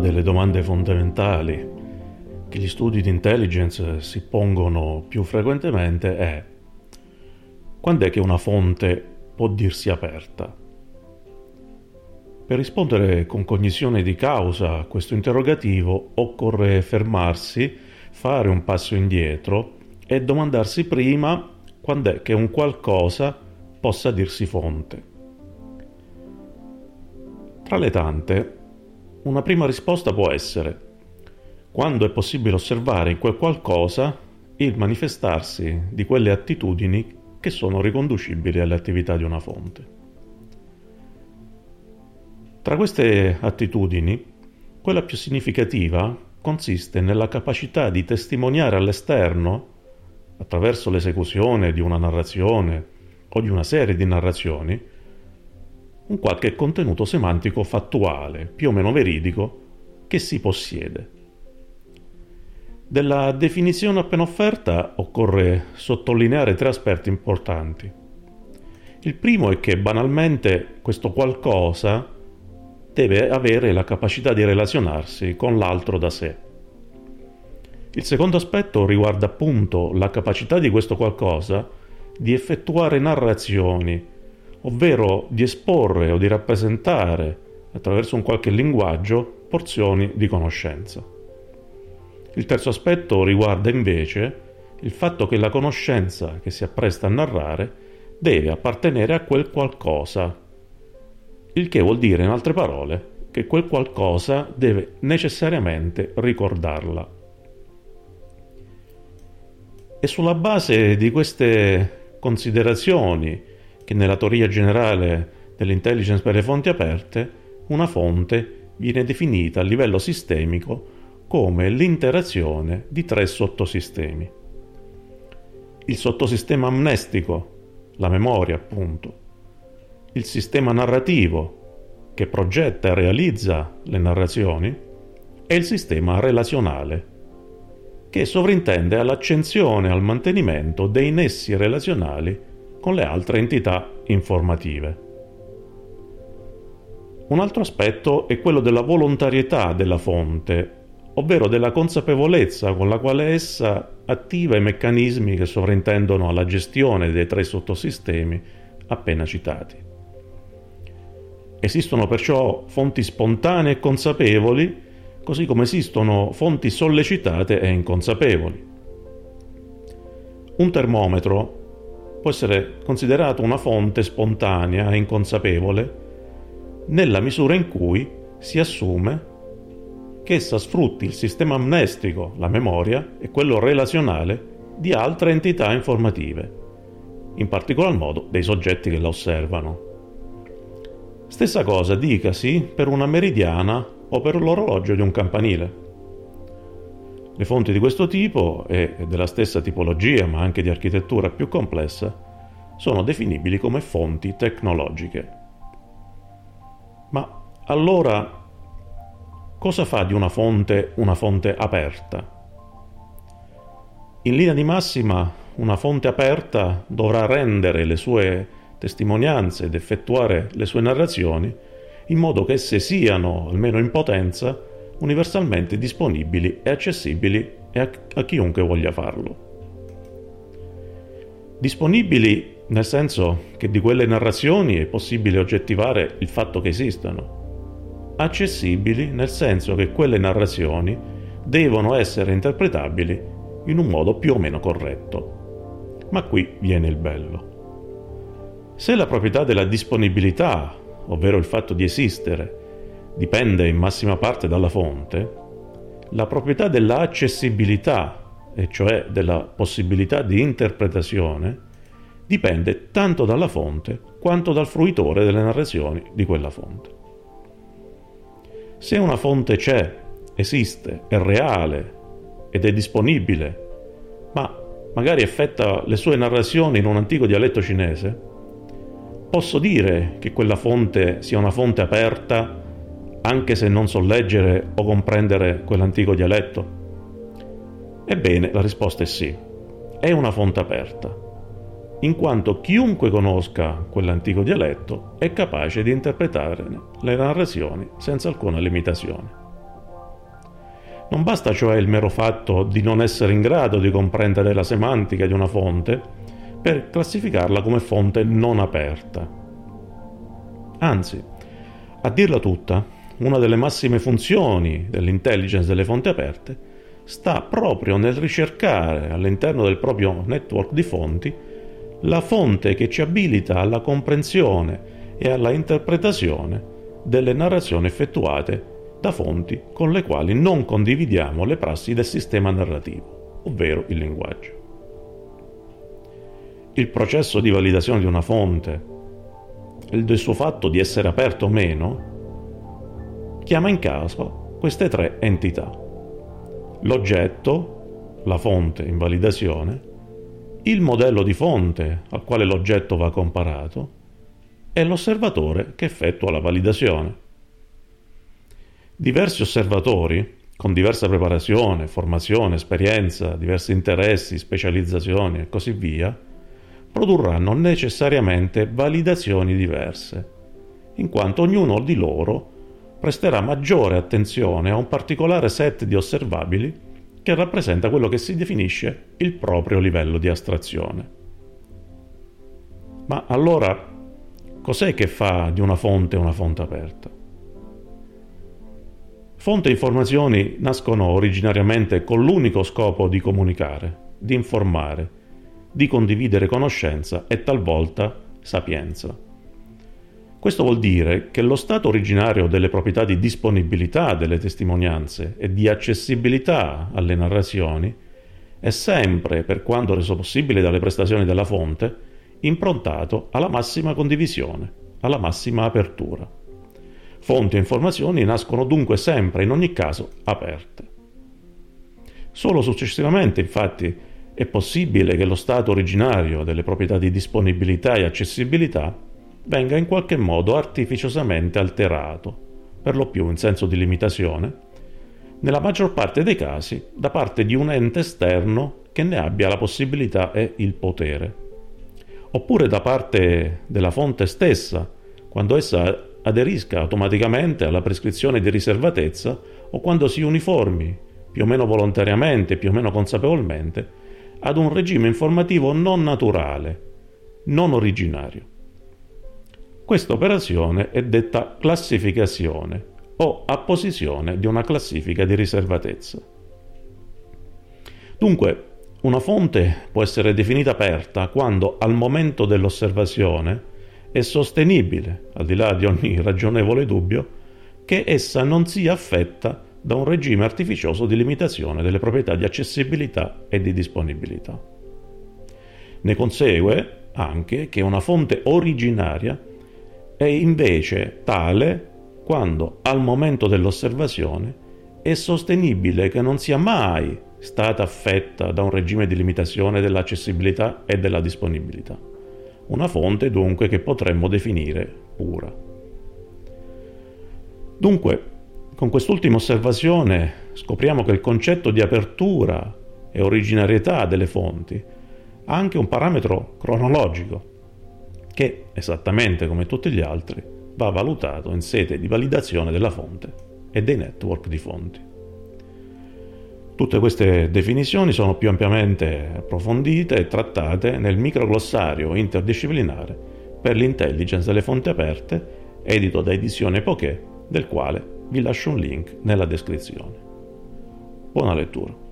Delle domande fondamentali che gli studi di intelligence si pongono più frequentemente è quando è che una fonte può dirsi aperta? Per rispondere con cognizione di causa a questo interrogativo occorre fermarsi, fare un passo indietro e domandarsi prima quando è che un qualcosa possa dirsi fonte. Tra le tante, una prima risposta può essere quando è possibile osservare in quel qualcosa il manifestarsi di quelle attitudini che sono riconducibili alle attività di una fonte. Tra queste attitudini, quella più significativa consiste nella capacità di testimoniare all'esterno, attraverso l'esecuzione di una narrazione o di una serie di narrazioni, un qualche contenuto semantico fattuale, più o meno veridico, che si possiede. Della definizione appena offerta occorre sottolineare tre aspetti importanti. Il primo è che banalmente questo qualcosa deve avere la capacità di relazionarsi con l'altro da sé. Il secondo aspetto riguarda appunto la capacità di questo qualcosa di effettuare narrazioni, ovvero di esporre o di rappresentare attraverso un qualche linguaggio porzioni di conoscenza. Il terzo aspetto riguarda invece il fatto che la conoscenza che si appresta a narrare deve appartenere a quel qualcosa il che vuol dire, in altre parole, che quel qualcosa deve necessariamente ricordarla. E sulla base di queste considerazioni, che nella teoria generale dell'intelligence per le fonti aperte, una fonte viene definita a livello sistemico come l'interazione di tre sottosistemi. Il sottosistema amnestico, la memoria appunto, il sistema narrativo che progetta e realizza le narrazioni e il sistema relazionale che sovrintende all'accensione e al mantenimento dei nessi relazionali con le altre entità informative. Un altro aspetto è quello della volontarietà della fonte, ovvero della consapevolezza con la quale essa attiva i meccanismi che sovrintendono alla gestione dei tre sottosistemi appena citati. Esistono perciò fonti spontanee e consapevoli, così come esistono fonti sollecitate e inconsapevoli. Un termometro può essere considerato una fonte spontanea e inconsapevole nella misura in cui si assume che essa sfrutti il sistema amnestico, la memoria e quello relazionale di altre entità informative, in particolar modo dei soggetti che la osservano. Stessa cosa dicasi per una meridiana o per l'orologio di un campanile. Le fonti di questo tipo e della stessa tipologia, ma anche di architettura più complessa, sono definibili come fonti tecnologiche. Ma allora cosa fa di una fonte una fonte aperta? In linea di massima, una fonte aperta dovrà rendere le sue testimonianze ed effettuare le sue narrazioni in modo che esse siano, almeno in potenza, universalmente disponibili e accessibili a, chiunque voglia farlo. Disponibili nel senso che di quelle narrazioni è possibile oggettivare il fatto che esistano. Accessibili nel senso che quelle narrazioni devono essere interpretabili in un modo più o meno corretto. Ma qui viene il bello. Se la proprietà della disponibilità, ovvero il fatto di esistere, dipende in massima parte dalla fonte, la proprietà della accessibilità, e cioè della possibilità di interpretazione, dipende tanto dalla fonte quanto dal fruitore delle narrazioni di quella fonte. Se una fonte c'è, esiste, è reale ed è disponibile, ma magari effetta le sue narrazioni in un antico dialetto cinese, Posso dire che quella fonte sia una fonte aperta anche se non so leggere o comprendere quell'antico dialetto? Ebbene, la risposta è sì. È una fonte aperta, in quanto chiunque conosca quell'antico dialetto è capace di interpretarne le narrazioni senza alcuna limitazione. Non basta cioè il mero fatto di non essere in grado di comprendere la semantica di una fonte per classificarla come fonte non aperta. Anzi, a dirla tutta, una delle massime funzioni dell'intelligence delle fonti aperte sta proprio nel ricercare all'interno del proprio network di fonti la fonte che ci abilita alla comprensione e alla interpretazione delle narrazioni effettuate da fonti con le quali non condividiamo le prassi del sistema narrativo, ovvero il linguaggio. Il processo di validazione di una fonte del suo fatto di essere aperto o meno chiama in causa queste tre entità. L'oggetto, la fonte in validazione, il modello di fonte al quale l'oggetto va comparato e l'osservatore che effettua la validazione. Diversi osservatori, con diversa preparazione, formazione, esperienza, diversi interessi, specializzazioni e così via, produrranno necessariamente validazioni diverse, in quanto ognuno di loro presterà maggiore attenzione a un particolare set di osservabili che rappresenta quello che si definisce il proprio livello di astrazione. Ma allora, cos'è che fa di una fonte una fonte aperta? Fonte e informazioni nascono originariamente con l'unico scopo di comunicare, di informare, di condividere conoscenza e talvolta sapienza. Questo vuol dire che lo stato originario delle proprietà di disponibilità delle testimonianze e di accessibilità alle narrazioni è sempre, per quanto reso possibile dalle prestazioni della fonte, improntato alla massima condivisione, alla massima apertura. Fonti e informazioni nascono dunque sempre, in ogni caso, aperte. Solo successivamente, infatti, è possibile che lo stato originario delle proprietà di disponibilità e accessibilità venga in qualche modo artificiosamente alterato, per lo più in senso di limitazione, nella maggior parte dei casi da parte di un ente esterno che ne abbia la possibilità e il potere, oppure da parte della fonte stessa, quando essa aderisca automaticamente alla prescrizione di riservatezza o quando si uniformi, più o meno volontariamente, più o meno consapevolmente, ad un regime informativo non naturale, non originario. Questa operazione è detta classificazione o apposizione di una classifica di riservatezza. Dunque, una fonte può essere definita aperta quando al momento dell'osservazione è sostenibile, al di là di ogni ragionevole dubbio, che essa non sia affetta da un regime artificioso di limitazione delle proprietà di accessibilità e di disponibilità. Ne consegue anche che una fonte originaria è invece tale quando al momento dell'osservazione è sostenibile che non sia mai stata affetta da un regime di limitazione dell'accessibilità e della disponibilità una fonte dunque che potremmo definire pura. Dunque, con quest'ultima osservazione scopriamo che il concetto di apertura e originarietà delle fonti ha anche un parametro cronologico che, esattamente come tutti gli altri, va valutato in sede di validazione della fonte e dei network di fonti. Tutte queste definizioni sono più ampiamente approfondite e trattate nel microglossario interdisciplinare per l'intelligence delle fonti aperte, edito da Edizione Epoché, del quale vi lascio un link nella descrizione. Buona lettura.